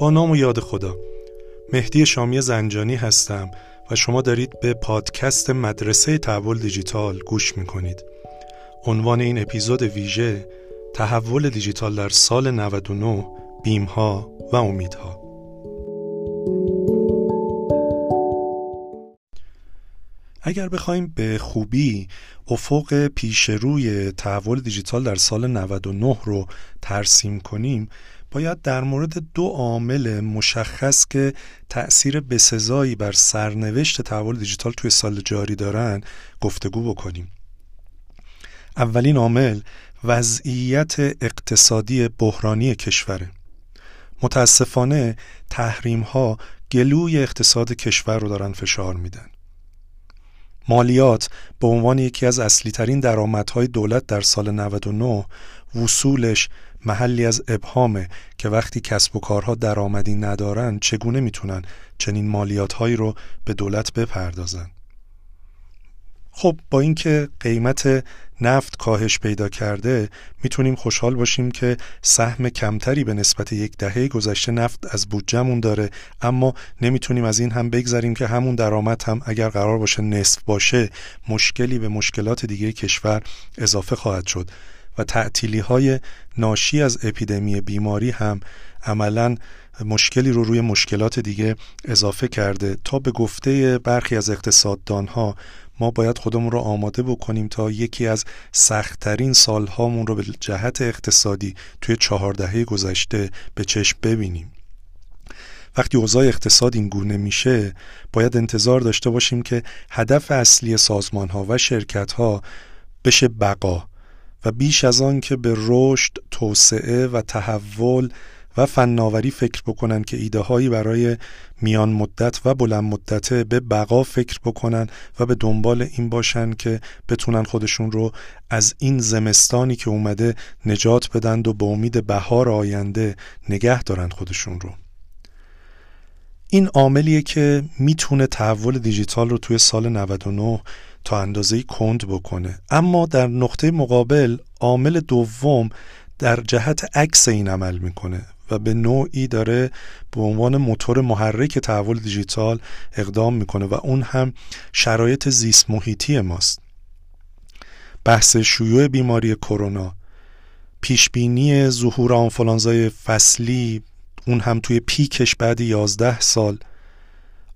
با نام و یاد خدا. مهدی شامی زنجانی هستم و شما دارید به پادکست مدرسه تحول دیجیتال گوش می‌کنید. عنوان این اپیزود ویژه تحول دیجیتال در سال 99 بیمها و امیدها. اگر بخوایم به خوبی افق پیش روی تحول دیجیتال در سال 99 رو ترسیم کنیم باید در مورد دو عامل مشخص که تأثیر بسزایی بر سرنوشت تحول دیجیتال توی سال جاری دارن گفتگو بکنیم. اولین عامل وضعیت اقتصادی بحرانی کشوره. متاسفانه تحریم ها گلوی اقتصاد کشور رو دارن فشار میدن. مالیات به عنوان یکی از اصلی ترین درآمدهای دولت در سال 99 وصولش محلی از ابهامه که وقتی کسب و کارها درآمدی ندارن چگونه می‌تونن چنین مالیات هایی رو به دولت بپردازن؟ خب با اینکه قیمت نفت کاهش پیدا کرده می‌تونیم خوشحال باشیم که سهم کمتری به نسبت یک دهه گذشته نفت از بودجهمون داره اما نمی‌تونیم از این هم بگذاریم که همون درآمد هم اگر قرار باشه نصف باشه مشکلی به مشکلات دیگه کشور اضافه خواهد شد. و تعطیلی های ناشی از اپیدمی بیماری هم عملا مشکلی رو روی مشکلات دیگه اضافه کرده. تا به گفته برخی از اقتصاددان ها ما باید خودمون رو آماده بکنیم تا یکی از سختترین سالهامون رو به جهت اقتصادی توی چهار دهه گذشته به چشم ببینیم. وقتی اوضاع اقتصاد این گونه میشه باید انتظار داشته باشیم که هدف اصلی سازمان ها و شرکت ها بشه بقا. و بیش از آن که به رشد، توسعه و تحول و فناوری فکر بکنن که ایده هایی برای میان مدت و بلند مدته به بقا فکر بکنن و به دنبال این باشن که بتونن خودشون رو از این زمستانی که اومده نجات بدند و به امید بهار آینده نگه دارن خودشون رو. این عاملیه که می‌تونه تحول دیجیتال رو توی سال 99 تا اندازه کند بکنه. اما در نقطه مقابل عامل دوم در جهت عکس این عمل می‌کنه و به نوعی داره به عنوان موتور محرک تحول دیجیتال اقدام می‌کنه و اون هم شرایط زیست محیطی ماست. بحث شیوع بیماری کرونا پیشبینی ظهور آنفولانزای فصلی اون هم توی peak ش بعد 11 سال.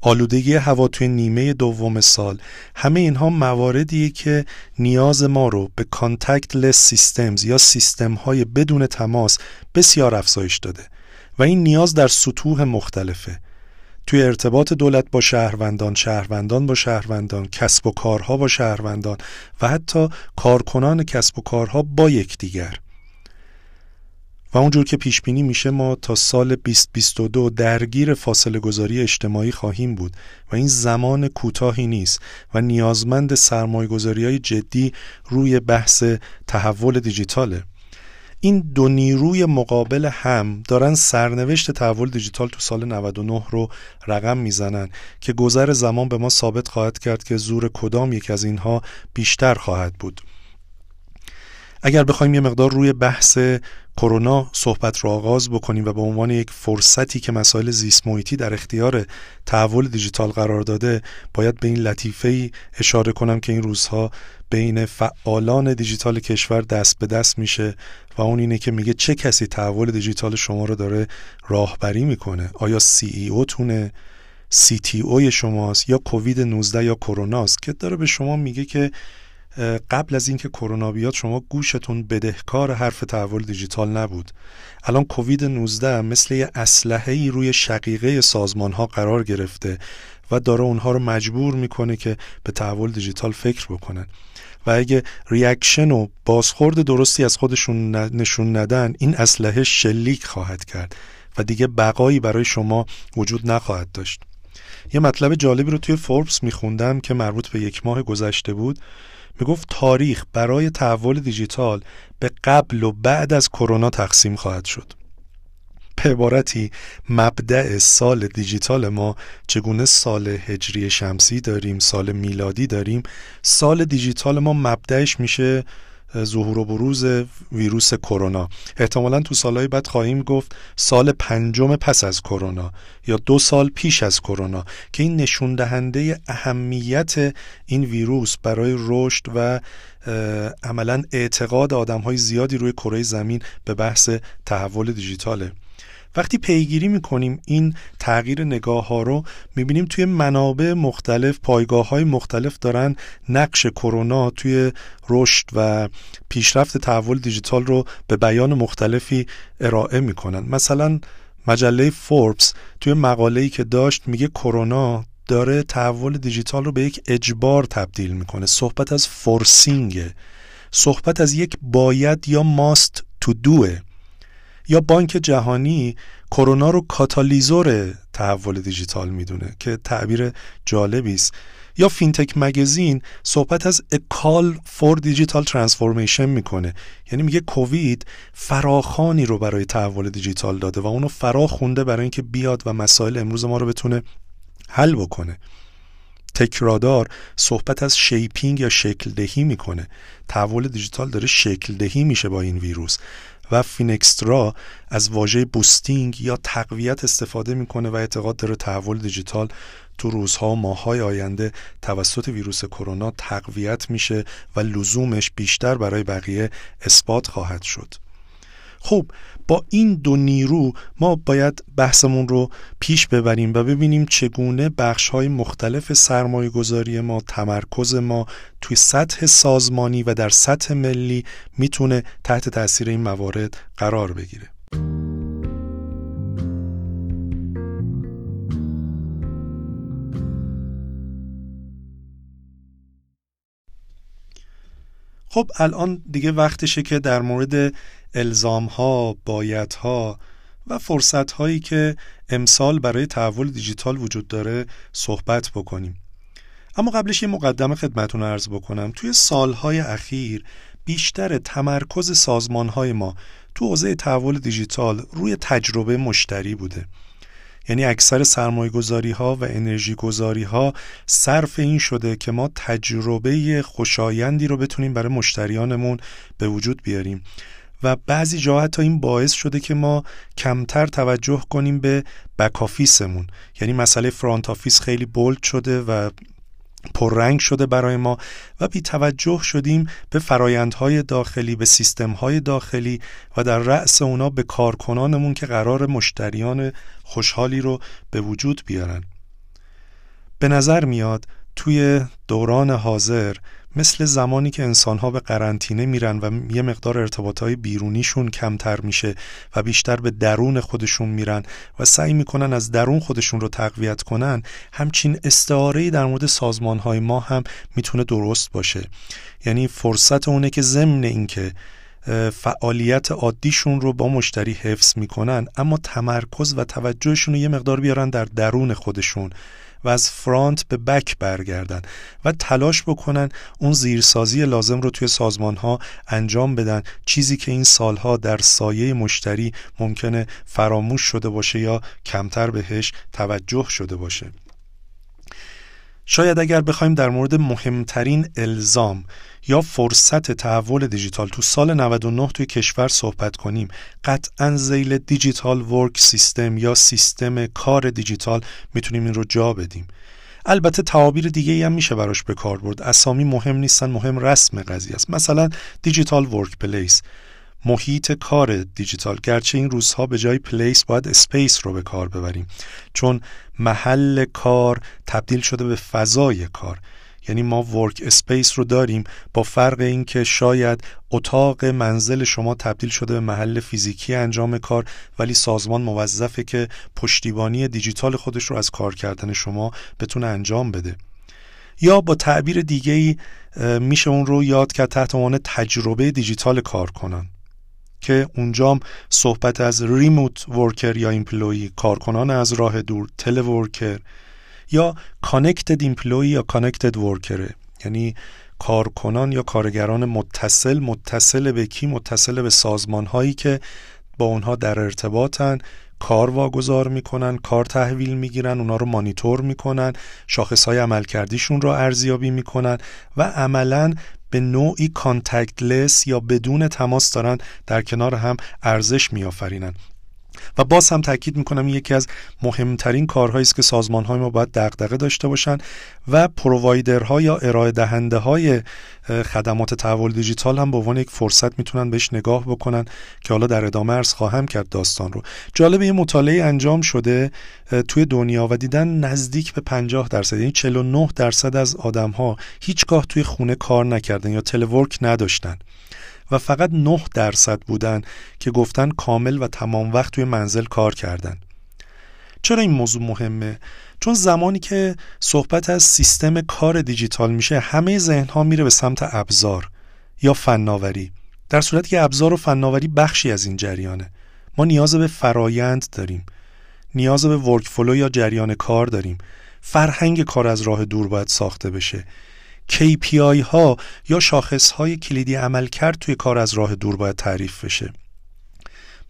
آلودگی هوا توی نیمه دوم سال همه اینها مواردیه که نیاز ما رو به contactless systems یا سیستم های بدون تماس بسیار افزایش داده و این نیاز در سطوح مختلفه توی ارتباط دولت با شهروندان، شهروندان با شهروندان، کسب و کارها با شهروندان و حتی کارکنان کسب و کارها با یکدیگر. و اونجور که پیش بینی میشه ما تا سال 2022 درگیر فاصله گذاری اجتماعی خواهیم بود و این زمان کوتاهی نیست و نیازمند سرمایه گذاری های جدی روی بحث تحول دیجیتاله. این دو نیروی مقابل هم دارن سرنوشت تحول دیجیتال تو سال 99 رو رقم می‌زنن که گذر زمان به ما ثابت خواهد کرد که زور کدام یک از اینها بیشتر خواهد بود. اگر بخوایم یه مقدار روی بحث کرونا صحبت رو آغاز بکنیم و به عنوان یک فرصتی که مسائل زیست محیطی در اختیار تحول دیجیتال قرار داده باید به این لطیفه ای اشاره کنم که این روزها بین فعالان دیجیتال کشور دست به دست میشه و اون اینه که میگه چه کسی تحول دیجیتال شما رو داره راهبری می‌کنه؟ آیا CEO تونه؟ CTO ی شماست یا کووید 19 یا کروناست که داره به شما میگه که قبل از اینکه کرونا بیاد شما گوشتون بدهکار حرف تحول دیجیتال نبود. الان کووید 19 مثل یه اسلحه ای روی شقیقه سازمان ها قرار گرفته و داره اونها رو مجبور می‌کنه که به تحول دیجیتال فکر بکنن. و اگه reaction و بازخورد درستی از خودشون نشون ندن این اسلحه شلیک خواهد کرد و دیگه بقایی برای شما وجود نخواهد داشت. یه مطلب جالبی رو توی فوربس میخوندم که مربوط به یک ماه گذشته بود. می‌گفت تاریخ برای تحول دیجیتال به قبل و بعد از کرونا تقسیم خواهد شد. به عبارتی مبدع سال دیجیتال ما چگونه سال هجری شمسی داریم سال میلادی داریم. سال دیجیتال ما مبدعش میشه ظهور و بروز ویروس کرونا. احتمالا تو سالهای بعد خواهیم گفت سال پنجم پس از کرونا یا دو سال پیش از کرونا که این نشون دهنده اهمیت این ویروس برای رشد و عملا اعتقاد آدم های زیادی روی کره زمین به بحث تحول دیجیتاله. وقتی پیگیری می‌کنیم این تغییر نگاه ها رو می‌بینیم توی منابع مختلف پایگاه های مختلف دارن نقش کرونا توی رشد و پیشرفت تحول دیجیتال رو به بیان مختلفی ارائه می‌کنن. مثلا مجله فوربس توی مقاله‌ای که داشت میگه کرونا داره تحول دیجیتال رو به یک اجبار تبدیل می‌کنه. صحبت از forcing صحبت از یک باید یا must to do ه یا بانک جهانی کرونا رو کاتالیزور تحول دیجیتال می‌دونه که تعبیر جالبی است. یا FinTech Magazine صحبت از call for digital transformation می‌کنه. یعنی میگه کووید فراخوانی رو برای تحول دیجیتال داده و اونو فرا خونده برای اینکه بیاد و مسائل امروز ما رو بتونه حل بکنه. TechRadar صحبت از shaping یا شکل دهی می‌کنه. تحول دیجیتال داره شکل دهی میشه با این ویروس. و Finextra از واژه boosting یا تقویت استفاده می‌کنه و اعتقاد داره تحول دیجیتال تو روزها و ماههای آینده توسط ویروس کرونا تقویت میشه و لزومش بیشتر برای بقیه اثبات خواهد شد. خب با این دو نیرو ما باید بحثمون رو پیش ببریم و ببینیم چگونه بخش های مختلف سرمایه گذاری ما تمرکز ما توی سطح سازمانی و در سطح ملی می‌تونه تحت تاثیر این موارد قرار بگیره. خب الان دیگه وقتشه که در مورد الزام ها، بایت ها و فرصت هایی که امسال برای تحول دیجیتال وجود داره صحبت بکنیم. اما قبلش یه مقدمه خدمتون ارز بکنم. توی سالهای اخیر بیشتر تمرکز سازمان های ما تو حوزه تحول دیجیتال روی تجربه مشتری بوده. یعنی اکثر سرمایه گذاری ها و انرژی گذاری ها صرف این شده که ما تجربه خوشایندی رو بتونیم برای مشتریانمون به وجود بیاریم. و بعضی جا حتی این باعث شده که ما کمتر توجه کنیم به back office مون یعنی مسئله front office خیلی bold شده و پررنگ شده برای ما و بی توجه شدیم به فرایندهای داخلی به سیستمهای داخلی و در رأس اونا به کارکنانمون که قرار مشتریان خوشحالی رو به وجود بیارن. به نظر میاد توی دوران حاضر مثل زمانی که انسانها به قرنطینه میرن و یه مقدار ارتباطهای بیرونیشون کمتر میشه و بیشتر به درون خودشون میرن و سعی می‌کنن از درون خودشون رو تقویت کنن همچین استعاره در مورد سازمانهای ما هم می‌تونه درست باشه. یعنی فرصت اونه که ضمن اینکه فعالیت عادیشون رو با مشتری حفظ می‌کنن اما تمرکز و توجهشون رو یه مقدار بیارن در درون خودشون. و از فرانت به بک برگردن و تلاش بکنن اون زیرسازی لازم رو توی سازمان ها انجام بدن. چیزی که این سالها در سایه مشتری ممکنه فراموش شده باشه یا کمتر بهش توجه شده باشه. شاید اگر بخوایم در مورد مهمترین الزام یا فرصت تحول دیجیتال تو سال 99 توی کشور صحبت کنیم قطعا ذیل digital work system یا سیستم کار دیجیتال می‌تونیم این رو جا بدیم. البته تعابیر دیگه هم میشه براش به کار برد. اسامی مهم نیستن مهم رسم قضیه است. مثلا digital workplace. محیط کار دیجیتال گرچه این روزها به جای place باید space رو به کار ببریم. چون محل کار تبدیل شده به فضای کار. یعنی ما workspace رو داریم با فرق اینکه شاید اتاق منزل شما تبدیل شده به محل فیزیکی انجام کار ولی سازمان موظفه که پشتیبانی دیجیتال خودش رو از کار کردن شما بتونه انجام بده. یا با تعبیر دیگه ای میشه اون رو یاد کرد تحت عنوان تجربه دیجیتال کارکنان. که اونجا هم صحبت از remote worker یا employee کارکنان از راه دور teleworker یا connected employee یا connected worker ه یعنی کارکنان یا کارگران متصل متصل به کی؟ متصل به سازمان هایی که با اونها در ارتباطن کار واگذار می‌کنن کار تحویل می‌گیرن اونا رو مانیتور می‌کنن شاخص های عملکردیشون رو ارزیابی می‌کنن و عملا به نوعی contactless یا بدون تماس دارن در کنار هم ارزش میآفرینن. و باز هم تاکید می‌کنم یکی از مهمترین کارهایی است که سازمان های ما باید دغدغه داشته باشن و پرووایدرها یا ارائه دهنده های خدمات تحول دیجیتال هم به عنوان یک فرصت می‌تونن بهش نگاه بکنن که حالا در ادامه ارز خواهم کرد داستان رو. جالب یه مطالعه انجام شده توی دنیا و دیدن نزدیک به 50 درصد یعنی 49 درصد از آدم ها هیچگاه توی خونه کار نکردن یا تلورک نداشتن. و فقط 9 درصد بودن که گفتن کامل و تمام وقت توی منزل کار کردن. چرا این موضوع مهمه؟ چون زمانی که صحبت از سیستم کار دیجیتال میشه همه ذهن ها میره به سمت ابزار یا فناوری. در صورتی که ابزار و فناوری بخشی از این جریانه. ما نیاز به فرایند داریم. نیاز به ورکفلو یا جریان کار داریم. فرهنگ کار از راه دور باید ساخته بشه. KPI ها یا شاخص های کلیدی عمل کرد توی کار از راه دور باید تعریف بشه.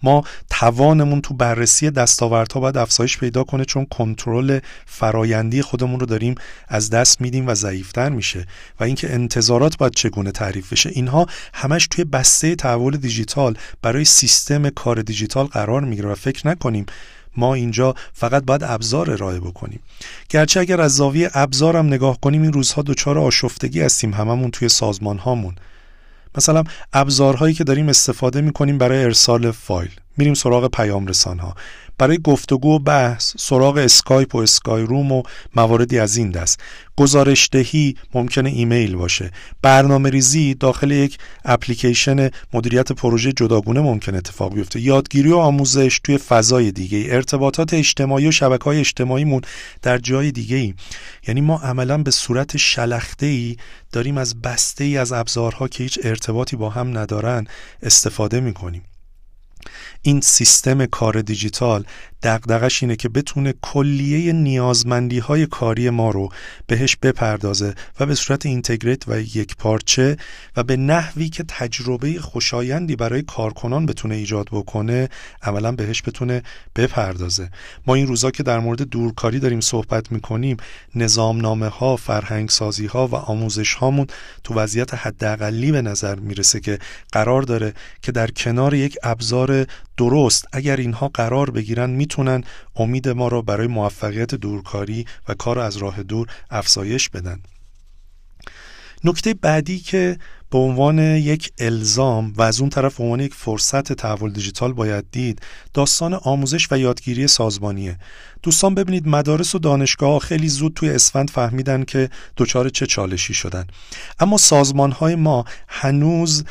ما توانمون تو بررسی دستاوردها باید افزایش پیدا کنه چون کنترل فرایندی خودمون رو داریم از دست میدیم و ضعیفتر میشه و اینکه انتظارات باید چگونه تعریف بشه. اینها همش توی بسته تحول دیجیتال برای سیستم کار دیجیتال قرار می‌گیره و فکر نکنیم ما اینجا فقط باید ابزار ارائه بکنیم. گرچه اگر از زاویه ابزار هم نگاه کنیم این روزها دچار آشفتگی هستیم هممون توی سازمان هامون مثلا ابزارهایی که داریم استفاده می‌کنیم برای ارسال فایل. میریم سراغ پیام رسان ها برای گفتگو و بحث سراغ اسکایپ و اسکای روم و مواردی از این دست. گزارش دهی ممکنه ایمیل باشه. برنامه ریزی داخل یک اپلیکیشن مدیریت پروژه جداگونه ممکنه اتفاق بیفته. یادگیری و آموزش توی فضای دیگه ارتباطات اجتماعی و شبکه های اجتماعیمون در جای دیگه ای یعنی ما عملا به صورت شلخته ای داریم از بسته ای از ابزارها که هیچ ارتباطی با هم ندارن استفاده می‌کنیم. این سیستم کار دیجیتال دقدقش اینه که بتونه کلیه نیازمندی های کاری ما رو بهش بپردازه و به صورت اینتگریت و یک پارچه و به نحوی که تجربه خوشایندی برای کارکنان بتونه ایجاد بکنه عملا بهش بتونه بپردازه. ما این روزا که در مورد دورکاری داریم صحبت می‌کنیم نظامنامه ها فرهنگ سازی ها و آموزش هامون تو وضعیت حداقلی به نظر می‌رسه که قرار داره که در کنار یک ابزار درست اگر اینها قرار بگیرن می‌تونن امید ما را برای موفقیت دورکاری و کار از راه دور افزایش بدن. نکته بعدی که به عنوان یک الزام و از اون طرف به عنوان یک فرصت تحول دیجیتال باید دید داستان آموزش و یادگیری سازمانیه. دوستان ببینید مدارس و دانشگاه خیلی زود توی اسفند فهمیدن که دچار چه چالشی شدن. اما سازمان های ما هنوز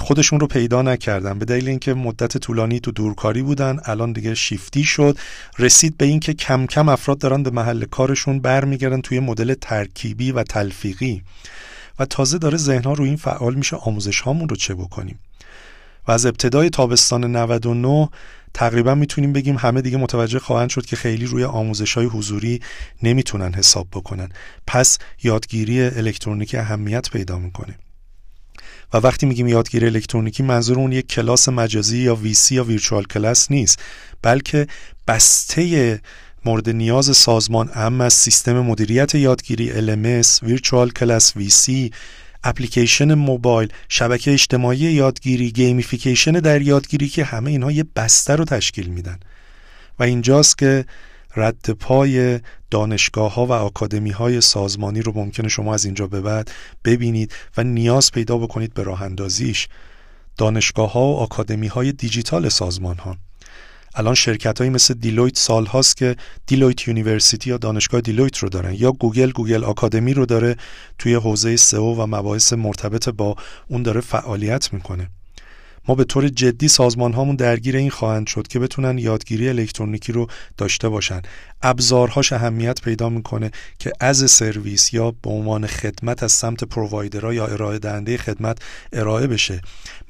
خودشون رو پیدا نکردن. به دلیل اینکه مدت طولانی تو دورکاری بودن الان دیگه شیفتی شد. رسید به اینکه کم کم افراد دارن به محل کارشون برمیگردن توی مدل ترکیبی و تلفیقی. و تازه داره ذهنها رو این فعال میشه آموزش هامون رو چه بکنیم. و از ابتدای تابستان 99 تقریبا می‌تونیم بگیم همه دیگه متوجه خواهند شد که خیلی روی آموزش های حضوری نمی‌تونن حساب بکنن. پس یادگیری الکترونیکی اهمیت پیدا می‌کنه. و وقتی میگیم یادگیری الکترونیکی منظور اون یک کلاس مجازی یا ویسی یا ویرچوال کلاس نیست بلکه بسته مورد نیاز سازمان اهم از سیستم مدیریت یادگیری LMS، Virtual Class VC، اپلیکیشن موبایل، شبکه اجتماعی یادگیری، gamification در یادگیری که همه اینها یه بسته رو تشکیل میدن. و اینجاست که رد پای دانشگاه ها و آکادمی های سازمانی رو ممکنه شما از اینجا به بعد ببینید و نیاز پیدا بکنید به راه اندازیش دانشگاه ها و آکادمی های دیجیتال سازمان ها الان شرکت های مثل دیلویت سال هاست که دیلویت university یا دانشگاه دیلویت رو دارن یا گوگل گوگل academy رو داره توی حوزه سئو و مباحث مرتبط با اون داره فعالیت می‌کنه. ما به طور جدی سازمان هامون درگیر این خواهند شد که بتونن یادگیری الکترونیکی رو داشته باشن. ابزارهاش اهمیت پیدا می‌کنه که از سرویس یا به عنوان خدمت از سمت پرووایدرها یا ارائه دهنده خدمت ارائه بشه.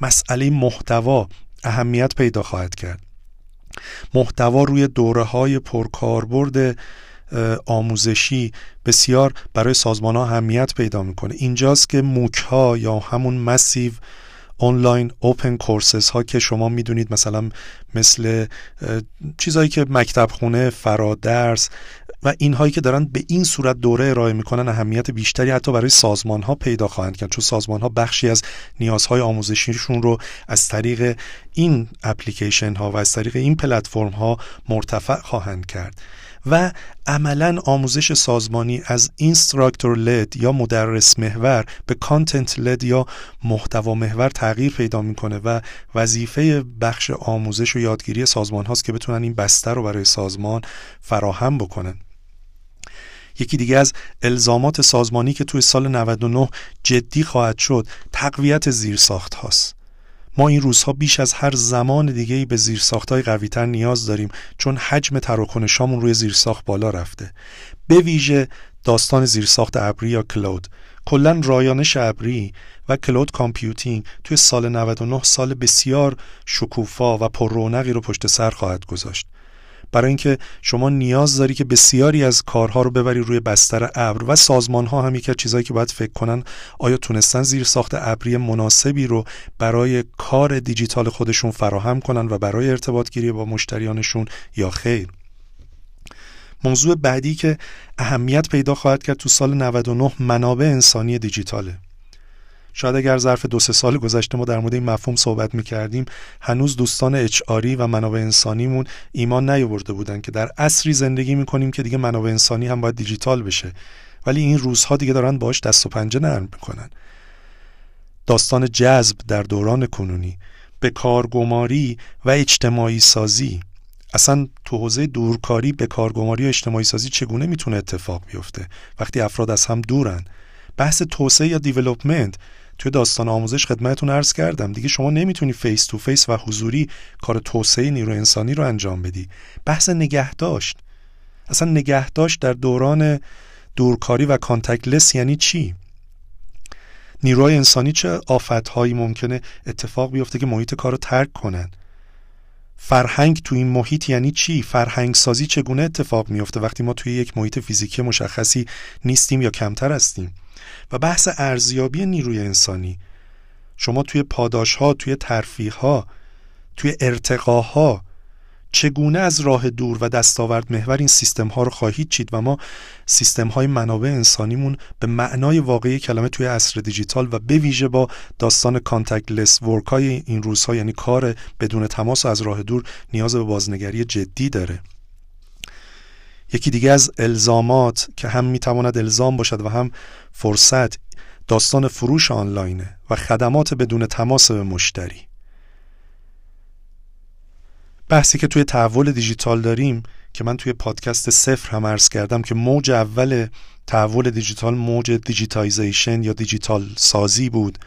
مسئله محتوا اهمیت پیدا خواهد کرد. محتوا روی دوره های پرکاربرد آموزشی بسیار برای سازمان ها اهمیت پیدا می‌کنه. اینجاست که موک ها یا همون مسیو آنلاین اوپن کورسز ها که شما می‌دونید مثلا مثل چیزهایی که مکتب خونه فرادرس و اینهایی که دارن به این صورت دوره ارائه می‌کنن اهمیت بیشتری حتی برای سازمان ها پیدا خواهند کرد. چون سازمان ها بخشی از نیازهای آموزشیشون رو از طریق این اپلیکیشن ها و از طریق این پلتفرم ها مرتفع خواهند کرد. و عملا آموزش سازمانی از اینستراکتور لد یا مدرس محور به کانتنت لد یا محتوا محور تغییر پیدا می‌کنه و وظیفه بخش آموزش و یادگیری سازمان هاست که بتونن این بستر رو برای سازمان فراهم بکنن. یکی دیگه از الزامات سازمانی که توی سال 99 جدی خواهد شد تقویت زیرساخت هاست. ما این روزها بیش از هر زمان دیگه ای به زیرساختهای قویتر نیاز داریم چون حجم تراکنشامون روی زیرساخت بالا رفته. به ویژه داستان زیرساخت ابری یا cloud. کلا رایانش ابری و cloud computing توی سال 99 سال بسیار شکوفا و پر رونقی رو پشت سر خواهد گذاشت. برای اینکه شما نیاز داری که بسیاری از کارها رو ببری روی بستر ابر و سازمان ها هم یکی از که باید فکر کنن آیا تونستن زیر ساخت ابری مناسبی رو برای کار دیجیتال خودشون فراهم کنن و برای ارتباط گیری با مشتریانشون یا خیر؟ موضوع بعدی که اهمیت پیدا خواهد کرد تو سال 99 منابع انسانی دیجیتاله. شاید اگر ظرف دو سه سال گذشته ما در مورد این مفهوم صحبت می‌کردیم هنوز دوستان اچ و منابع انسانیمون ایمان نیاورده بودن که در عصری زندگی می‌کنیم که دیگه منابع انسانی هم باید دیجیتال بشه. ولی این روزها دیگه دارن باش دست و پنجه نرم می‌کنن. داستان جذب در دوران کنونی به کارگماری و اجتماعی سازی اصلا تو حوزه دورکاری به کارگماری و اجتماعی سازی چگونه می‌تونه اتفاق بیفته؟ وقتی افراد از هم دورن. بحث توسعه یا development توی داستان آموزش خدمتتون عرض کردم. دیگه شما نمی‌تونی face to face و حضوری کار توسعه نیرو انسانی رو انجام بدی. بحث نگهداشت. اصلا نگهداشت در دوران دورکاری و کانتکلس یعنی چی؟ نیروهای انسانی چه آفتهایی ممکنه اتفاق بیفته که محیط کار رو ترک کنن؟ فرهنگ تو این محیط یعنی چی؟ فرهنگ سازی چگونه اتفاق میفته وقتی ما توی یک محیط فیزیکی مشخصی نیستیم یا کمتر هستیم؟ و بحث ارزیابی نیروی انسانی. شما توی پاداش ها توی ترفیح ها توی ارتقاها چگونه از راه دور و دستاورد محور این سیستم ها رو خواهید چید و ما سیستم های منابع انسانیمون به معنای واقعی کلمه توی عصر دیجیتال و به ویژه با داستان contactless work های این روزها یعنی کار بدون تماس و از راه دور نیاز به بازنگری جدی داره. یکی دیگه از الزامات که هم می‌تواند الزام باشد و هم فرصت داستان فروش آنلاینه و خدمات بدون تماس به مشتری. بحثی که توی تحول دیجیتال داریم که من توی پادکست صفر هم عرض کردم که موج اول تحول دیجیتال موج digitization یا دیجیتال سازی بود.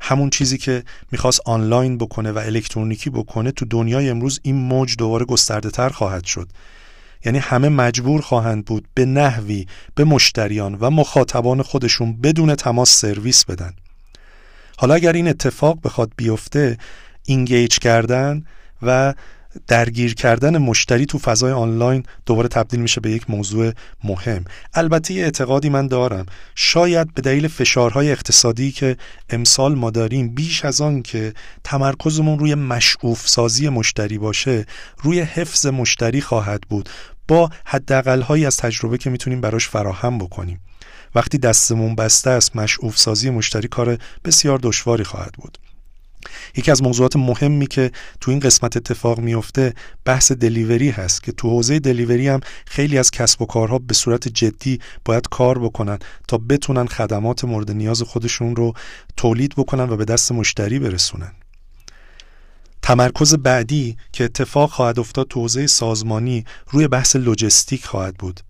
همون چیزی که می‌خواست آنلاین بکنه و الکترونیکی بکنه تو دنیای امروز این موج دوباره گسترده تر خواهد شد. یعنی همه مجبور خواهند بود به نحوی به مشتریان و مخاطبان خودشون بدون تماس سرویس بدن. حالا اگر این اتفاق بخواد بیفته اینگیج کردن و درگیر کردن مشتری تو فضای آنلاین دوباره تبدیل میشه به یک موضوع مهم. البته یه اعتقادی من دارم. شاید به دلیل فشارهای اقتصادی که امسال ما داریم بیش از آن که تمرکزمون روی مشعوف سازی مشتری باشه روی حفظ مشتری خواهد بود. با حداقلهایی از تجربه که می‌تونیم براش فراهم بکنیم. وقتی دستمون بسته است مشعوف سازی مشتری کار بسیار دشواری خواهد بود. یکی از موضوعات مهمی که تو این قسمت اتفاق میفته بحث دلیوری هست که تو حوزه دلیوری هم خیلی از کسب و کارها به صورت جدی باید کار بکنن تا بتونن خدمات مورد نیاز خودشون رو تولید بکنن و به دست مشتری برسونن. تمرکز بعدی که اتفاق خواهد افتاد تو سازمانی روی بحث لوجستیک خواهد بود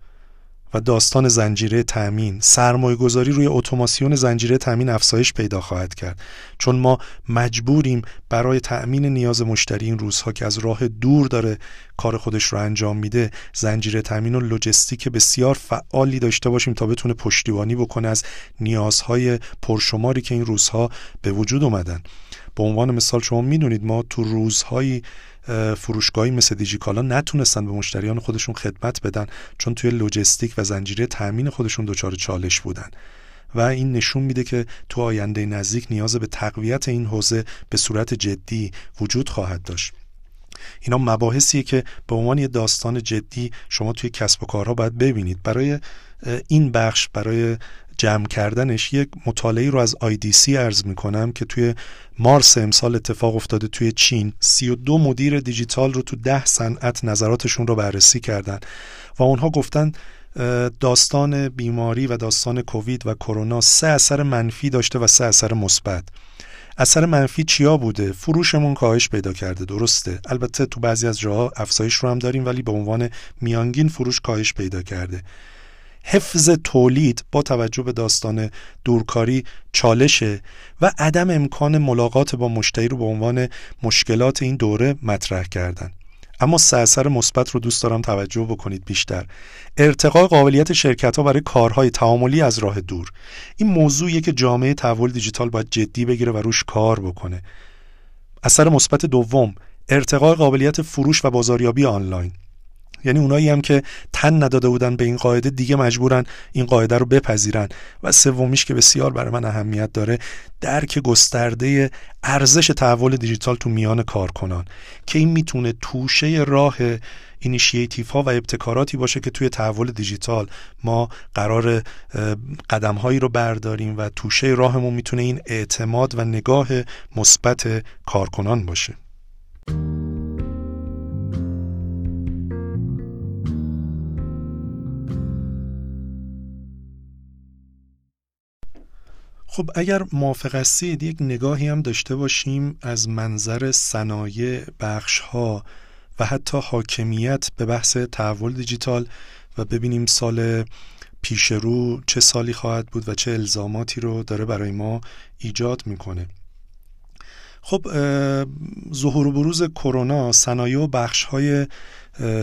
و داستان زنجیره تأمین سرمایه گذاری روی اتوماسیون زنجیره تأمین افزایش پیدا خواهد کرد. چون ما مجبوریم برای تأمین نیاز مشتری این روزها که از راه دور داره کار خودش رو انجام میده زنجیره تأمین و لوجستیک بسیار فعالی داشته باشیم تا بتونه پشتیبانی بکنه از نیازهای پرشماری که این روزها به وجود اومدن. به عنوان مثال شما می‌دونید ما تو روزهایی فروشگاهی مثل دیجیکالا نتونستن به مشتریان خودشون خدمت بدن چون توی لوجستیک و زنجیره تأمین خودشون دچار چالش بودن. و این نشون میده که تو آینده نزدیک نیاز به تقویت این حوزه به صورت جدی وجود خواهد داشت. اینا مباحثیه که به عنوان یه داستان جدی شما توی کسب و کارها باید ببینید. برای این بخش برای جمع کردنش یک مطالعه رو از IDC ارز می‌کنم که توی مارس امسال اتفاق افتاده توی چین. 32 مدیر دیجیتال رو تو ده صنعت نظراتشون رو بررسی کردن و اونها گفتن داستان بیماری و داستان کووید و کرونا سه اثر منفی داشته و سه اثر مثبت. اثر منفی چیا بوده؟ فروشمون کاهش پیدا کرده درسته. البته تو بعضی از جاها افزایش رو هم داریم ولی به عنوان میانگین فروش کاهش پیدا کرده. حفظ تولید با توجه به داستان دورکاری چالشه و عدم امکان ملاقات با مشتری رو به عنوان مشکلات این دوره مطرح کردن. اما سه اثر مثبت رو دوست دارم توجه بکنید بیشتر. ارتقاء قابلیت شرکت ها برای کارهای تعاملی از راه دور. این موضوعیه که جامعه تحول دیجیتال باید جدی بگیره و روش کار بکنه. اثر مثبت دوم ارتقاء قابلیت فروش و بازاریابی آنلاین. یعنی اونایی هم که تن نداده بودن به این قاعده دیگه مجبورن این قاعده رو بپذیرن. و سومیش که بسیار برای من اهمیت داره درک گسترده ارزش تحول دیجیتال تو میان کارکنان که این می‌تونه توشه راه initiative ها و ابتکاراتی باشه که توی تحول دیجیتال ما قرار قدم هایی رو برداریم و توشه راهمون می‌تونه این اعتماد و نگاه مثبت کارکنان باشه. خب اگر موافق هستید یک نگاهی هم داشته باشیم از منظر صنایع بخش ها و حتی حاکمیت به بحث تحول دیجیتال و ببینیم سال پیش رو چه سالی خواهد بود و چه الزاماتی رو داره برای ما ایجاد می‌کنه. خب ظهور و بروز کرونا صنایع و بخش های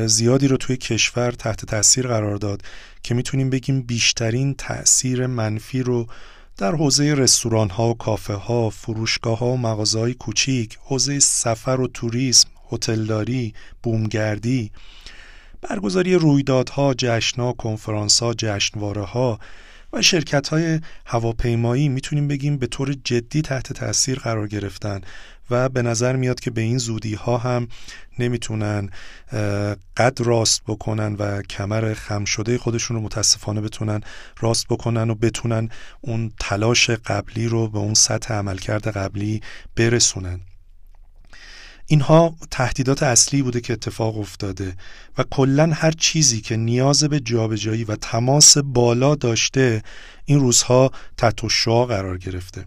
زیادی رو توی کشور تحت تاثیر قرار داد که می‌تونیم بگیم بیشترین تاثیر منفی رو در حوزه رستوران ها و کافه ها، فروشگاه ها و مغازه های کوچیک، حوزه سفر و توریسم، هتلداری، بومگردی، برگزاری رویدادها، جشنها، کنفرانسها، جشنواره ها و شرکت های هواپیمایی می‌تونیم بگیم به طور جدی تحت تاثیر قرار گرفتن. و به نظر میاد که به این زودی ها هم نمی‌تونن قد راست بکنن و کمر خم شده خودشون رو متاسفانه بتونن راست بکنن و بتونن اون تلاش قبلی رو به اون سطح عملکرد قبلی برسونن. اینها تهدیدات اصلی بوده که اتفاق افتاده و کلا هر چیزی که نیاز به جابجایی و تماس بالا داشته این روزها تحت قرار گرفته.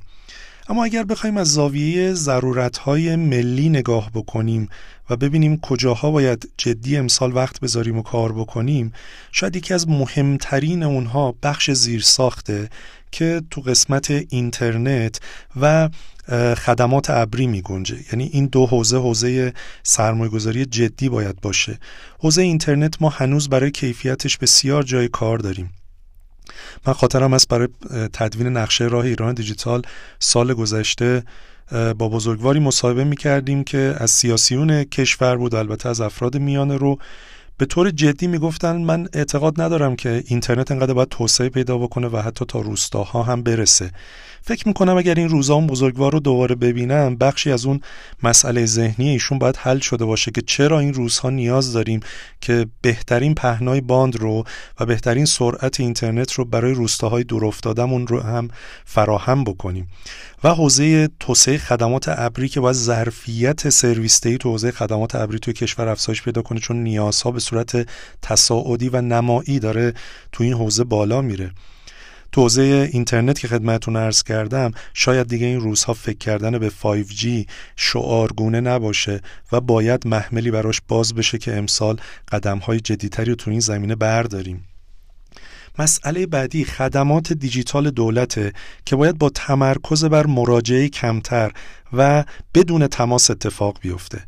اما اگر بخوایم از زاویه ضرورتهای ملی نگاه بکنیم و ببینیم کجاها باید جدی امسال وقت بذاریم و کار بکنیم شاید یکی از مهمترین اونها بخش زیر ساخته که تو قسمت اینترنت و خدمات ابری می گنجه یعنی این دو حوزه حوزه سرمایه‌گذاری جدی باید باشه. حوزه اینترنت ما هنوز برای کیفیتش بسیار جای کار داریم. من خاطرم است برای تدوین نقشه راه ایران دیجیتال سال گذشته با بزرگواری مصاحبه می کردیم که از سیاسیون کشور بود البته از افراد میانه رو. به طور جدی می‌گفتن من اعتقاد ندارم که اینترنت انقدر باید توسعه پیدا بکنه و حتی تا روستاها هم برسه. فکر می‌کنم اگر این روزا اون بزرگوار رو دوباره ببینم بخشی از اون مسئله ذهنی ایشون باید حل شده باشه که چرا این روزها نیاز داریم که بهترین پهنای باند رو و بهترین سرعت اینترنت رو برای روستاهای دورافتادمون رو هم فراهم بکنیم. و حوزه توسعه خدمات ابری که باید ظرفیت سرویس تو حوزه خدمات ابری توی کشور افزایش پیدا کنه چون نیازها به صورت تصاعدی و نمایی داره تو این حوزه بالا میره. تو اینترنت که خدمتون ارز کردم شاید دیگه این روزها فکر کردن به 5G شعارگونه نباشه و باید محملی براش باز بشه که امسال قدم های جدیتری رو تو این زمینه برداریم. مسئله بعدی خدمات دیجیتال دولته که باید با تمرکز بر مراجعه کمتر و بدون تماس اتفاق بیفته.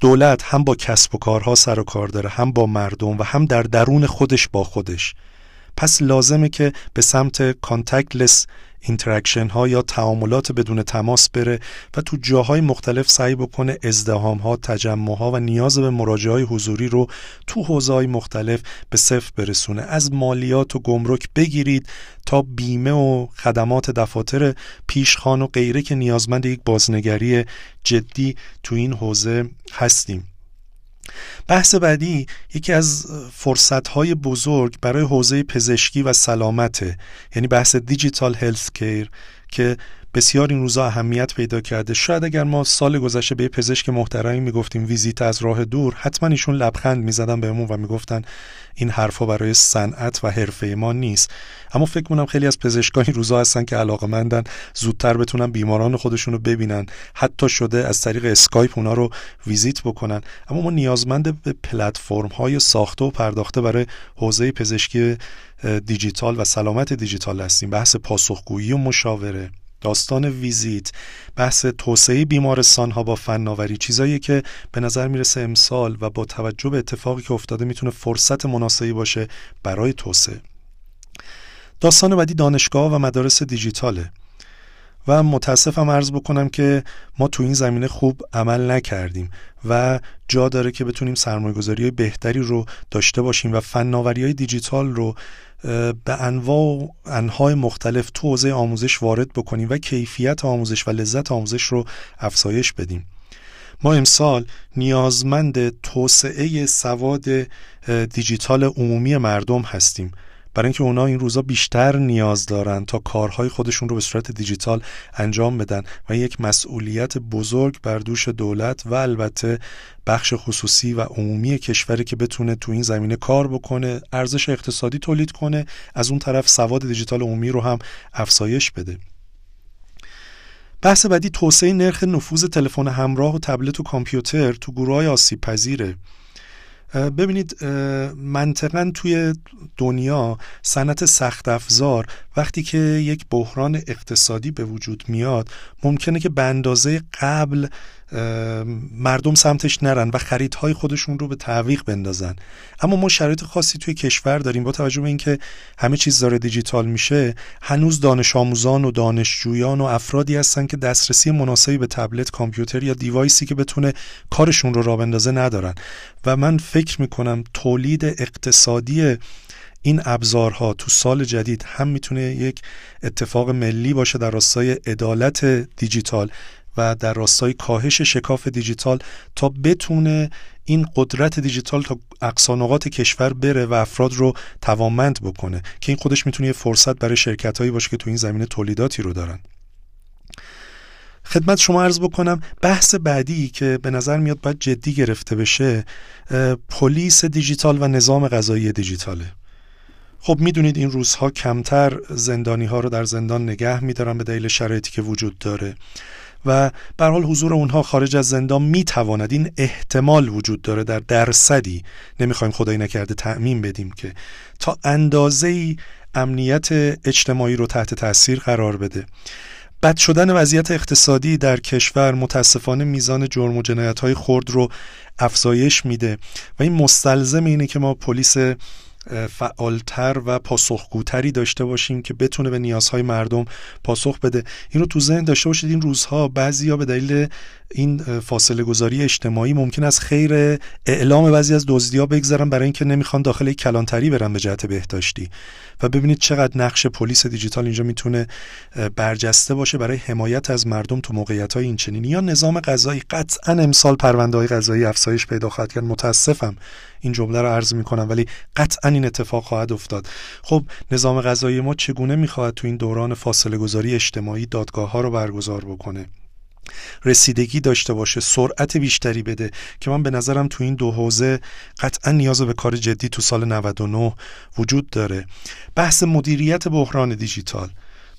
دولت هم با کسب و کارها سر و کار داره هم با مردم و هم در درون خودش با خودش. پس لازمه که به سمت کانتکتلس interaction ها یا تعاملات بدون تماس بره و تو جاهای مختلف سعی بکنه ازدحام ها تجمع ها و نیاز به مراجعه های حضوری رو تو حوزه مختلف به صفر برسونه. از مالیات و گمرک بگیرید تا بیمه و خدمات دفاتر پیشخوان و غیره که نیازمند یک بازنگری جدی تو این حوزه هستیم. بحث بعدی یکی از فرصتهای بزرگ برای حوزه پزشکی و سلامته یعنی بحث digital healthcare که بسیار این روزا اهمیت پیدا کرده. شاید اگر ما سال گذشته به پزشک محترمی می‌گفتیم ویزیت از راه دور حتما ایشون لبخند می‌زدن بهمون و می‌گفتن این حرفا برای صنعت و حرفه ما نیست. اما فکر کنم خیلی از پزشکان این روزا هستن که علاقمندن زودتر بتونن بیماران خودشون رو ببینن. حتی شده از طریق اسکایپ اونا رو ویزیت بکنن. اما ما نیازمند به پلتفرم های ساخته و پرداخته برای حوزه پزشکی دیجیتال و سلامت دیجیتال هستیم. بحث پاسخگویی و مشاوره. داستان ویزیت بحث توسعه بیمارستان ها با فناوری چیزایی که به نظر می‌رسه امسال و با توجه به اتفاقی که افتاده می‌تونه فرصت مناسبی باشه برای توسعه. داستان بعدی دانشگاه و مدارس دیجیتاله و متاسفم عرض بکنم که ما تو این زمینه خوب عمل نکردیم و جا داره که بتونیم سرمایه‌گذاری بهتری رو داشته باشیم و فناوری های دیجیتال رو به انواع انهای مختلف تو آموزش وارد بکنیم و کیفیت آموزش و لذت آموزش رو افزایش بدیم. ما امسال نیازمند توسعه سواد دیجیتال عمومی مردم هستیم. برای اینکه اونا این روزا بیشتر نیاز دارن تا کارهای خودشون رو به صورت دیجیتال انجام بدن و یک مسئولیت بزرگ بر دوش دولت و البته بخش خصوصی و عمومی کشوری که بتونه تو این زمینه کار بکنه ارزش اقتصادی تولید کنه از اون طرف سواد دیجیتال عمومی رو هم افزایش بده. بحث بعدی توسعه نرخ نفوذ تلفن همراه و تبلت و کامپیوتر تو گروه های آسیب پذیره ببینید منطقا توی دنیا صنعت سخت افزار وقتی که یک بحران اقتصادی به وجود میاد ممکنه که به اندازه قبل مردم سمتش نرن و خریدهای خودشون رو به تعویق بندازن. اما ما شرایط خاصی توی کشور داریم با توجه به اینکه همه چیز داره دیجیتال میشه هنوز دانش آموزان و دانشجویان و افرادی هستن که دسترسی مناسبی به تبلت کامپیوتر یا دیوایسی که بتونه کارشون رو را بندازه ندارن. و من فکر می‌کنم تولید اقتصادی این ابزارها تو سال جدید هم می‌تونه یک اتفاق ملی باشه در راستای عدالت دیجیتال. و در راستای کاهش شکاف دیجیتال تا بتونه این قدرت دیجیتال تا اقصانقات کشور بره و افراد رو توانمند بکنه که این خودش می‌تونه یه فرصت برای شرکت هایی باشه که تو این زمینه تولیداتی رو دارن. خدمت شما عرض بکنم بحث بعدی که به نظر میاد باید جدی گرفته بشه پلیس دیجیتال و نظام غذایی دیجیتاله. خب می‌دونید این روزها کمتر زندانی ها رو در زندان نگه میدارن به دلیل شرایطی که وجود داره. و به حال حضور اونها خارج از زندان می‌تواند این احتمال وجود داره در درصدی. نمی‌خوایم خدای نکرده تعمین بدیم که تا اندازه امنیت اجتماعی رو تحت تاثیر قرار بده. بد شدن وضعیت اقتصادی در کشور متاسفانه میزان جرم و جنایت های خرد رو افزایش میده و این مستلزم اینه که ما پلیس فعالتر و پاسخگوتری داشته باشیم که بتونه به نیازهای مردم پاسخ بده. این رو تو ذهن داشته باشید. این روزها بعضی ها به دلیل این فاصله گذاری اجتماعی ممکن از خیر اعلام بعضی از دزدی ها بگذارن برای اینکه نمی‌خوان داخل کلانتری برن به جهت بهداشتی. و ببینید چقدر نقش پلیس دیجیتال اینجا می‌تونه برجسته باشه برای حمایت از مردم تو موقعیت های این چنین یا نظام غذایی قطعا امسال پرونده های غذایی افزایش پیدا خواهد کرد. متاسفم این جمله رو عرض می‌کنم ولی قطعا این اتفاق خواهد افتاد. خب نظام غذایی ما چگونه می‌خواهد تو این دوران فاصله گذاری اجتماعی دادگاه ها رو برگزار بکنه؟ رسیدگی داشته باشه سرعت بیشتری بده که من به نظرم تو این دو حوزه قطعا نیاز به کار جدی تو سال 99 وجود داره. بحث مدیریت بحران دیجیتال.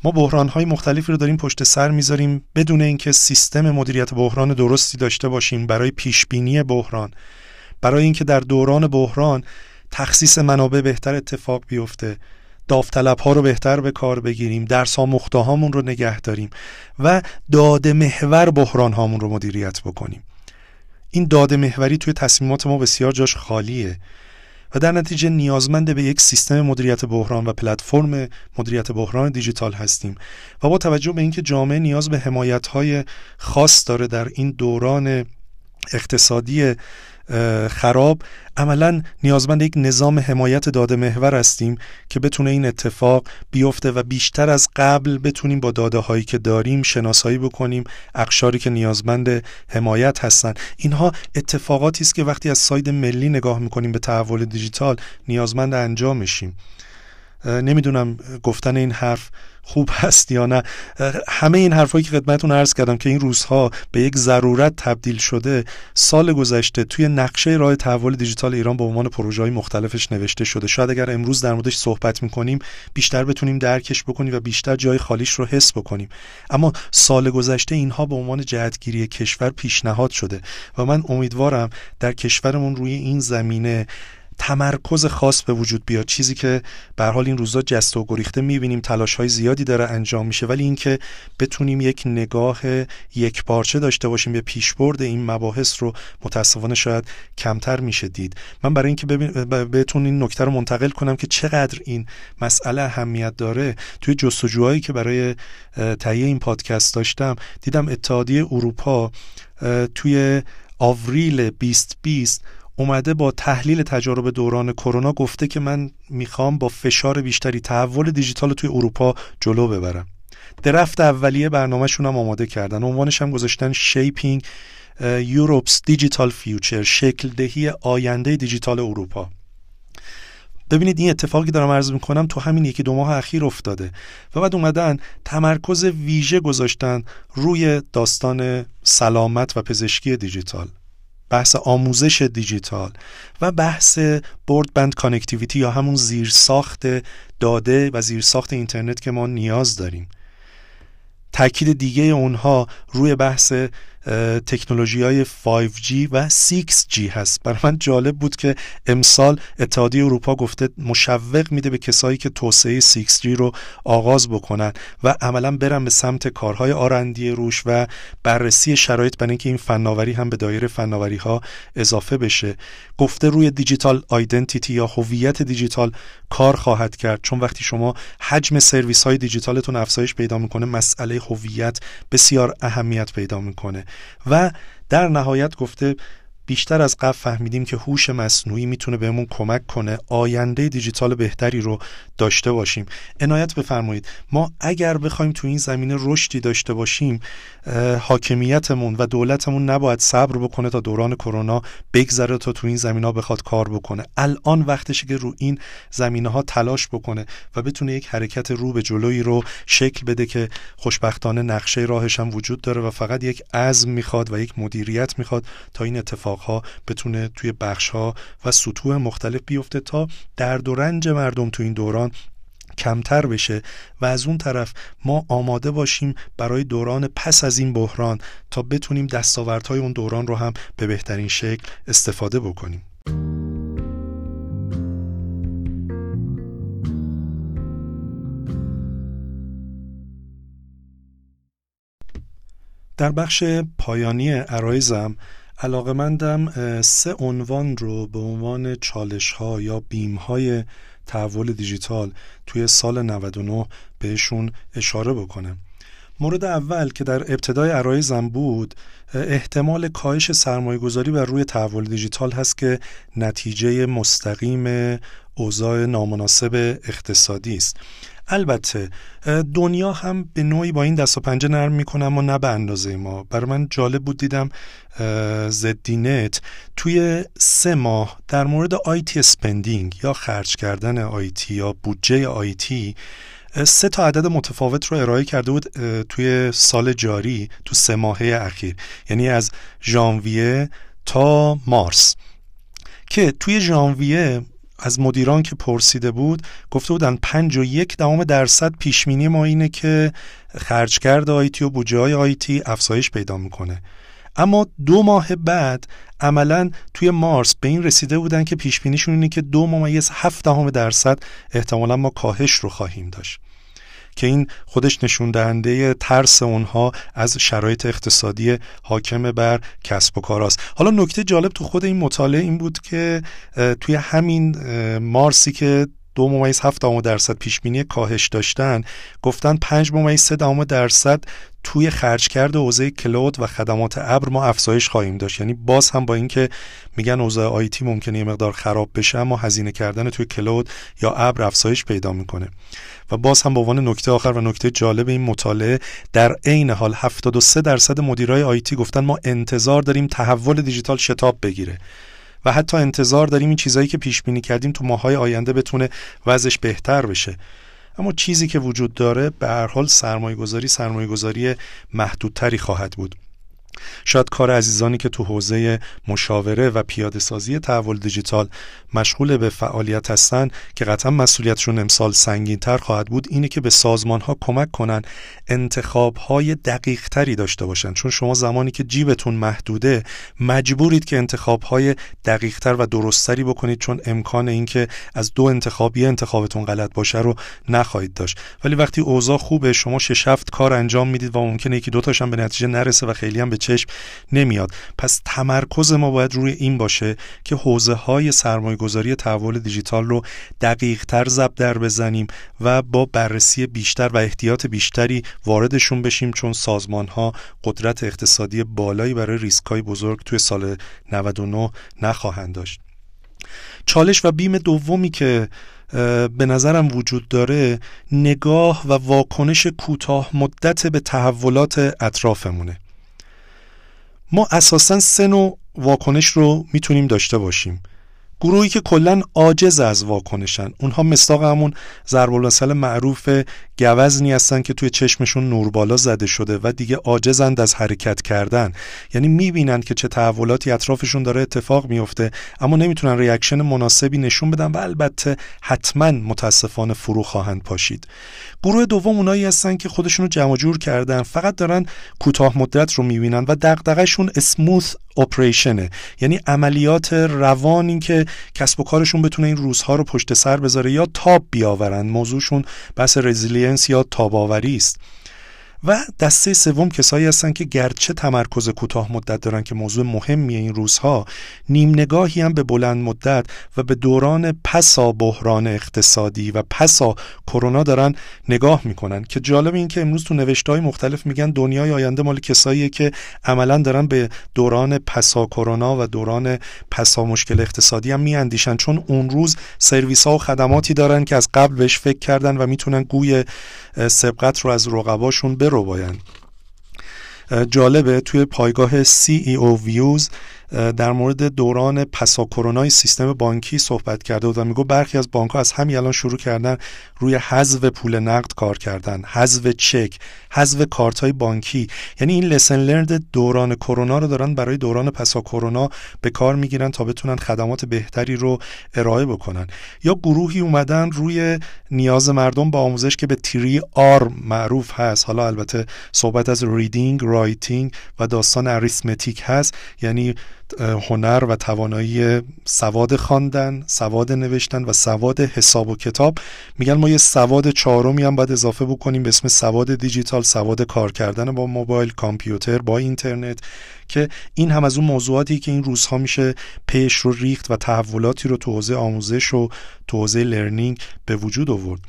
ما بحران های مختلفی رو داریم پشت سر می‌ذاریم. بدون اینکه سیستم مدیریت بحران درستی داشته باشیم برای پیش بینی بحران برای اینکه در دوران بحران تخصیص منابع بهتر اتفاق بیفته. داوطلب ها رو بهتر به کار بگیریم درس ها مخته هامون رو نگه داریم و داده محور بحران هامون رو مدیریت بکنیم. این داده محوری توی تصمیمات ما بسیار جاش خالیه و در نتیجه نیازمند به یک سیستم مدیریت بحران و پلتفرم مدیریت بحران دیجیتال هستیم و با توجه به اینکه جامعه نیاز به حمایت های خاص داره در این دوران اقتصادی خراب. عملا نیازمند یک نظام حمایت داده محور هستیم که بتونه این اتفاق بیفته و بیشتر از قبل بتونیم با داده هایی که داریم شناسایی بکنیم اقشاری که نیازمند حمایت هستن. اینها اتفاقاتی است که وقتی از ساید ملی نگاه می‌کنیم به تحول دیجیتال نیازمند انجام میشیم. نمی‌دونم گفتن این حرف خوب هست یا نه. همه این حرفایی که خدمتتون عرض کردم که این روزها به یک ضرورت تبدیل شده سال گذشته توی نقشه راه تحول دیجیتال ایران به عنوان پروژه های مختلفش نوشته شده. شاید اگر امروز در موردش صحبت می‌کنیم بیشتر بتونیم درکش بکنیم و بیشتر جای خالیش رو حس بکنیم. اما سال گذشته اینها به عنوان جهتگیری کشور پیشنهاد شده و من امیدوارم در کشورمون روی این زمینه تمرکز خاص به وجود بیاد. چیزی که به حال این روزا جست و گریخته می‌بینیم تلاش های زیادی داره انجام میشه ولی اینکه بتونیم یک نگاه یک پارچه داشته باشیم به پیشبرد این مباحث رو متاسفانه شاید کمتر میشه دید. من برای اینکه بهتون این نکته رو منتقل کنم که چقدر این مسئله اهمیت داره توی جستجوهایی که برای تهیه این پادکست داشتم دیدم اتحادیه اروپا توی آوریل 2020 اومده با تحلیل تجارب دوران کرونا گفته که من می‌خوام با فشار بیشتری تحول دیجیتال توی اروپا جلو ببرم. draft اولیه برنامهشون هم آماده کردن. عنوانش هم گذاشتن Shaping Europe's Digital Future شکل دهی آینده دیجیتال اروپا. ببینید این اتفاقی دارم عرض می‌کنم تو همین یکی دو ماه اخیر افتاده و بعد اومدن تمرکز ویژه گذاشتن روی داستان سلامت و پزشکی دیجیتال. بحث آموزش دیجیتال و بحث broadband connectivity یا همون زیرساخت داده و زیرساخت اینترنت که ما نیاز داریم. تاکید دیگه اونها روی بحث تکنولوژی های 5G و 6G هست. برای من جالب بود که امسال اتحادیه اروپا گفته مشوق میده به کسایی که توسعه 6G رو آغاز بکنن و عملا برن به سمت کارهای آرندی روش و بررسی شرایط برای اینکه این فناوری هم به دایره فناوری ها اضافه بشه. گفته روی دیجیتال آیدنتیتی یا هویت دیجیتال کار خواهد کرد. چون وقتی شما حجم سرویس های دیجیتالتون افزایش پیدا می‌کنه مسئله هویت بسیار اهمیت پیدا می‌کنه. و در نهایت گفته بیشتر از قبل فهمیدیم که هوش مصنوعی می‌تونه بهمون کمک کنه آینده دیجیتال بهتری رو داشته باشیم. عنایت بفرمایید ما اگر بخوایم تو این زمینه رشدی داشته باشیم حاکمیتمون و دولتمون نباید صبر بکنه تا دوران کرونا بگذره تا تو این زمینه بخواد کار بکنه. الان وقتشه که رو این زمینه ها تلاش بکنه و بتونه یک حرکت رو به جلویی رو شکل بده که خوشبختانه نقشه راهش هم وجود داره و فقط یک عزم می‌خواد و یک مدیریت می‌خواد تا این اتفاقها بتونه توی بخش ها و سطوح مختلف بیفته تا درد و رنج مردم تو این دوران کمتر بشه و از اون طرف ما آماده باشیم برای دوران پس از این بحران تا بتونیم دستاوردهای اون دوران رو هم به بهترین شکل استفاده بکنیم. در بخش پایانی عرایزم علاقمندم سه عنوان رو به عنوان چالش ها یا بیم های تحول دیجیتال توی سال 99 بهشون اشاره بکنم. مورد اول که در ابتدای عرایزم بود احتمال کاهش سرمایه گذاری بر روی تحول دیجیتال هست که نتیجه مستقیم اوضاع نامناسب اقتصادی است. البته دنیا هم به نوعی با این دست و پنجه نرم می‌کنه اما نه به اندازه ما. برای من جالب بود دیدم ZDNet توی سه ماه در مورد IT spending یا خرج کردن IT یا بودجه IT سه تا عدد متفاوت رو ارائه کرده بود توی سال جاری تو سه ماهه اخیر. یعنی از ژانویه تا مارس. که توی ژانویه از مدیران که پرسیده بود گفته بودن پنج و یک دهم درصد پیشمینی ما اینه که خرجکرد آیتی و بودجه های آیتی افزایش پیدا می‌کنه. اما دو ماه بعد عملا توی مارس به این رسیده بودن که پیشبینیشون اینه که دو ممیز هفت دهم درصد احتمالا ما کاهش رو خواهیم داشت. که این خودش نشون دهنده ترس اونها از شرایط اقتصادی حاکم بر کسب و کاراست حالا نکته جالب تو خود این مطالعه این بود که توی همین مارسی که دو ممیز هفت درصد پیش بینی کاهش داشتن گفتن پنج ممیز سه درصد توی خرج کرده حوزه کلود و خدمات ابر ما افزایش خواهیم داشت. یعنی باز هم با اینکه میگن حوزه آیتی ممکنه یه مقدار خراب بشه اما هزینه کردن توی کلود یا ابر افزایش پیدا می‌کنه. و باز هم به عنوان نکته آخر و نکته جالب این مطالعه در عین حال 73 درصد مدیرای آیتی گفتن ما انتظار داریم تحول دیجیتال شتاب بگیره. و حتی انتظار داریم این چیزایی که پیش بینی کردیم تو ماهای آینده بتونه وضعش بهتر بشه. اما چیزی که وجود داره به هر حال سرمایه گذاری سرمایه گذاری محدودتری خواهد بود. شاید کار عزیزانی که تو حوزه مشاوره و پیاده سازی تحول دیجیتال مشغول به فعالیت هستند که قطعا مسئولیتشون امسال سنگین تر خواهد بود اینه که به سازمان ها کمک کنن انتخاب های دقیق تری داشته باشن. چون شما زمانی که جیبتون محدوده مجبورید که انتخاب های دقیق تر و درستری بکنید چون امکان اینکه از دو انتخاب یه انتخابتون غلط باشه رو نخواهید داشت. ولی وقتی اوضاع خوبه شما شش کار انجام می‌دید و ممکنه یکی دو تاشم به نتیجه نرسه و خیلی هم به چشم نمیاد. پس تمرکز ما باید روی این باشه که حوزه های سرمایه گذاری تحول دیجیتال رو دقیق تر زب در بزنیم و با بررسی بیشتر و احتیاط بیشتری واردشون بشیم چون سازمان ها قدرت اقتصادی بالایی برای ریسک های بزرگ توی سال 99 نخواهند داشت. چالش و بیم دومی که به نظرم وجود داره نگاه و واکنش کوتاه مدت به تحولات اطرافمونه. ما اساسا سه نوع واکنش رو می‌تونیم داشته باشیم. گروهی که کلا عاجز از واکنشن. اونها مستاق همون ضرب المثل معروف گوزنی هستن که توی چشمشون نور بالا زده شده و دیگه عاجزند از حرکت کردن. یعنی می‌بینن که چه تحولاتی اطرافشون داره اتفاق میفته اما نمی‌تونن ریاکشن مناسبی نشون بدن و البته حتما متاسفانه فرو خواهند پاشید. گروه دوم اونایی هستن که خودشونو جمع جور کردن فقط دارن کوتاه مدت رو می‌بینن و دغدغه‌شون اسموث اپریشنه یعنی عملیات روانی که کسب و کارشون بتونه این روزها رو پشت سر بذاره یا تاب بیاورن. موضوعشون بحث resilience یا تاباوری است. و دسته سوم کسایی هستن که گرچه تمرکز کوتاه مدت دارن که موضوع مهمی این روزها نیم نگاهی هم به بلند مدت و به دوران پسا بحران اقتصادی و پسا کرونا دارن نگاه می‌کنن. که جالب این که امروز تو نوشته های مختلف میگن دنیای آینده مال کساییه که عملا دارن به دوران پسا کرونا و دوران پسا مشکل اقتصادی هم میاندیشن. چون اون روز سرویس ها و خدماتی دارن که از قبل بهش فکر کردن و می‌تونن گوی سبقت رو از رقباشون برو جالبه توی پایگاه CEO Views در مورد دوران پسا کرونای سیستم بانکی صحبت کرده بود و میگو برخی از بانک ها از همین الان شروع کردن روی حذف پول نقد کار کردن. حذف چک حذف کارت های بانکی. یعنی این لسن لرند دوران کرونا رو دارن برای دوران پسا کرونا به کار می‌گیرن تا بتونن خدمات بهتری رو ارائه بکنن. یا گروهی اومدن روی نیاز مردم با آموزش که به three R معروف هست. حالا البته صحبت از reading writing و داستان arithmetic هست. یعنی هنر و توانایی سواد خواندن، سواد نوشتن و سواد حساب و کتاب. میگن ما یه سواد چهارمی هم باید اضافه بکنیم به اسم سواد دیجیتال، سواد کار کردن با موبایل، کامپیوتر، با اینترنت که این هم از اون موضوعاتی که این روزها میشه پیش رو ریخت و تحولاتی رو تو حوزه آموزش و تو حوزه لرنینگ به وجود آورد.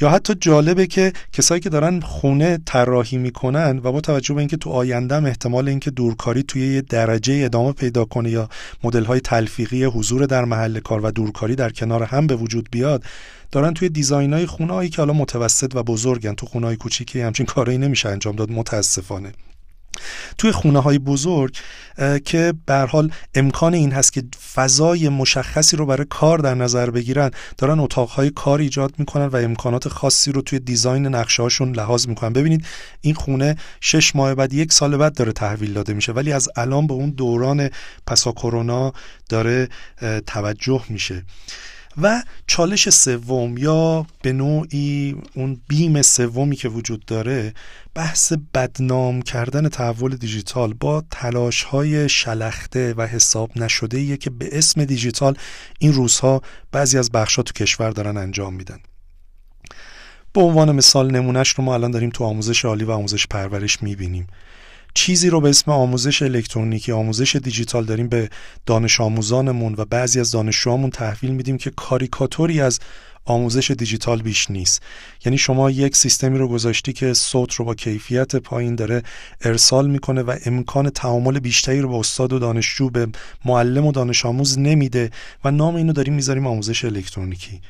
یا حتی جالبه که کسایی که دارن خونه طراحی می‌کنن و با توجه به اینکه تو آینده احتمال اینکه دورکاری توی یه درجه ادامه پیدا کنه یا مدل های تلفیقی حضور در محل کار و دورکاری در کنار هم به وجود بیاد دارن توی دیزاین های خونه هایی که حالا متوسط و بزرگن تو خونه های کوچیکی همچین کارایی نمیشه انجام داد متاسفانه. توی خونه های بزرگ که به حال امکان این هست که فضای مشخصی رو برای کار در نظر بگیرن دارن اتاقهای کار ایجاد می‌کنن و امکانات خاصی رو توی دیزاین نقشه هاشون لحاظ می‌کنن. ببینید این خونه شش ماه بعد یک سال بعد داره تحویل داده میشه ولی از الان به اون دوران پسا کرونا داره توجه میشه. و چالش سوم یا به نوعی اون بیم سومی که وجود داره بحث بدنام کردن تحول دیجیتال با تلاش های شلخته و حساب نشده که به اسم دیجیتال این روزها بعضی از بخشات تو کشور دارن انجام میدن. به عنوان مثال نمونهش رو ما الان داریم تو آموزش عالی و آموزش پرورش می‌بینیم. چیزی رو به اسم آموزش الکترونیکی آموزش دیجیتال داریم به دانش آموزانمون و بعضی از دانشجوامون تحویل میدیم که کاریکاتوری از آموزش دیجیتال بیش نیست. یعنی شما یک سیستمی رو گذاشتی که صوت رو با کیفیت پایین داره ارسال می‌کنه و امکان تعامل بیشتری رو با استاد و دانشجو به معلم و دانش آموز نمیده و نام اینو داریم می‌ذاریم آموزش الکترونیکی.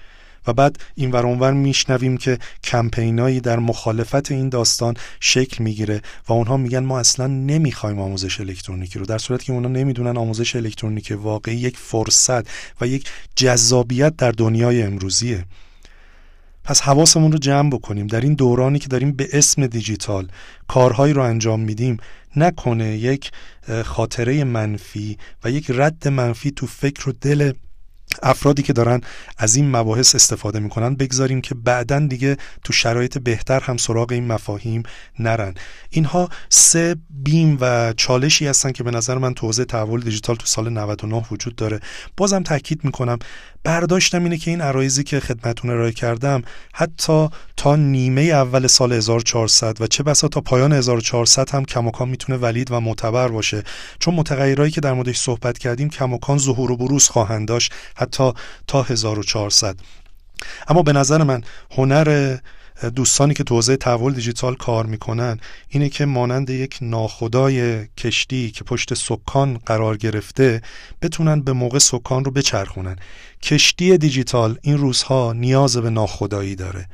و بعد این ورانور میشنویم که کمپینایی در مخالفت این داستان شکل می‌گیره و اونها میگن ما اصلا نمی‌خوایم آموزش الکترونیکی رو در صورتی که اونها نمی‌دونن آموزش الکترونیکی واقعی یک فرصت و یک جذابیت در دنیای امروزیه. پس حواسمون رو جمع بکنیم. در این دورانی که داریم به اسم دیجیتال کارهایی رو انجام میدیم نکنه یک خاطره منفی و یک رد منفی تو فکر و دل افرادی که دارن از این مباحث استفاده می‌کنن بگذاریم که بعدا دیگه تو شرایط بهتر هم سراغ این مفاهیم نرن. اینها سه بیم و چالشی هستن که به نظر من تو حوزه تحول دیجیتال تو سال 99 وجود داره. بازم تاکید می‌کنم برداشتم اینه که این عرایزی که خدمتون ارائه کردم حتی تا نیمه اول سال 1400 و چه بسا تا پایان 1400 هم کماکان می‌تونه ولید و معتبر باشه. چون متغیرهایی که در موردش صحبت کردیم کماکان ظهور و بروز خواهند داشت حتی تا 1400 اما به نظر من هنر دوستانی که تو حوزه تحول دیجیتال کار می‌کنن اینه که مانند یک ناخدای کشتی که پشت سکان قرار گرفته بتونن به موقع سکان رو بچرخونن. کشتی دیجیتال این روزها نیاز به ناخدایی داره.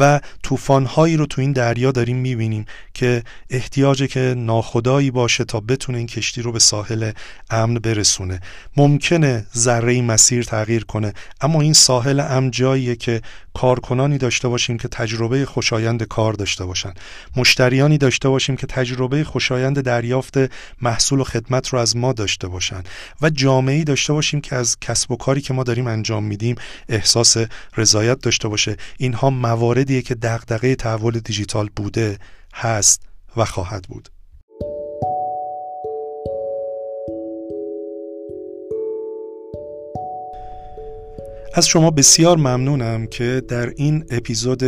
و طوفانهایی رو تو این دریا داریم می‌بینیم که احتیاجه که ناخدایی باشه تا بتونه این کشتی رو به ساحل امن برسونه. ممکنه ذره مسیر تغییر کنه اما این ساحل امن جاییه که کارکنانی داشته باشیم که تجربه خوشایند کار داشته باشن مشتریانی داشته باشیم که تجربه خوشایند دریافت محصول و خدمت رو از ما داشته باشن و جامعه داشته باشیم که از کسب و کاری که ما داریم انجام میدیم احساس رضایت داشته باشه. اینها موارد که دغدغه تحول دیجیتال بوده هست و خواهد بود. از شما بسیار ممنونم که در این اپیزود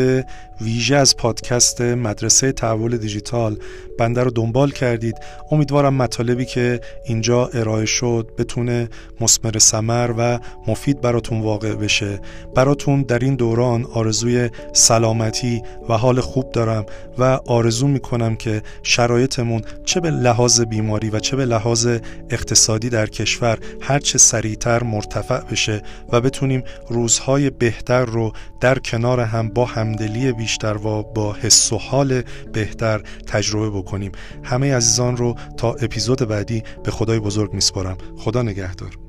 ویژه از پادکست مدرسه تحول دیجیتال بنده رو دنبال کردید. امیدوارم مطالبی که اینجا ارائه شد بتونه مسمر سمر و مفید براتون واقع بشه. براتون در این دوران آرزوی سلامتی و حال خوب دارم و آرزو می‌کنم که شرایطمون چه به لحاظ بیماری و چه به لحاظ اقتصادی در کشور هرچه سریعتر مرتفع بشه و بتونیم روزهای بهتر رو در کنار هم با همدلی بیشتر و با حس و حال بهتر تجربه بکنیم. همه عزیزان رو تا اپیزود بعدی به خدای بزرگ میسپارم. خدا نگهدار.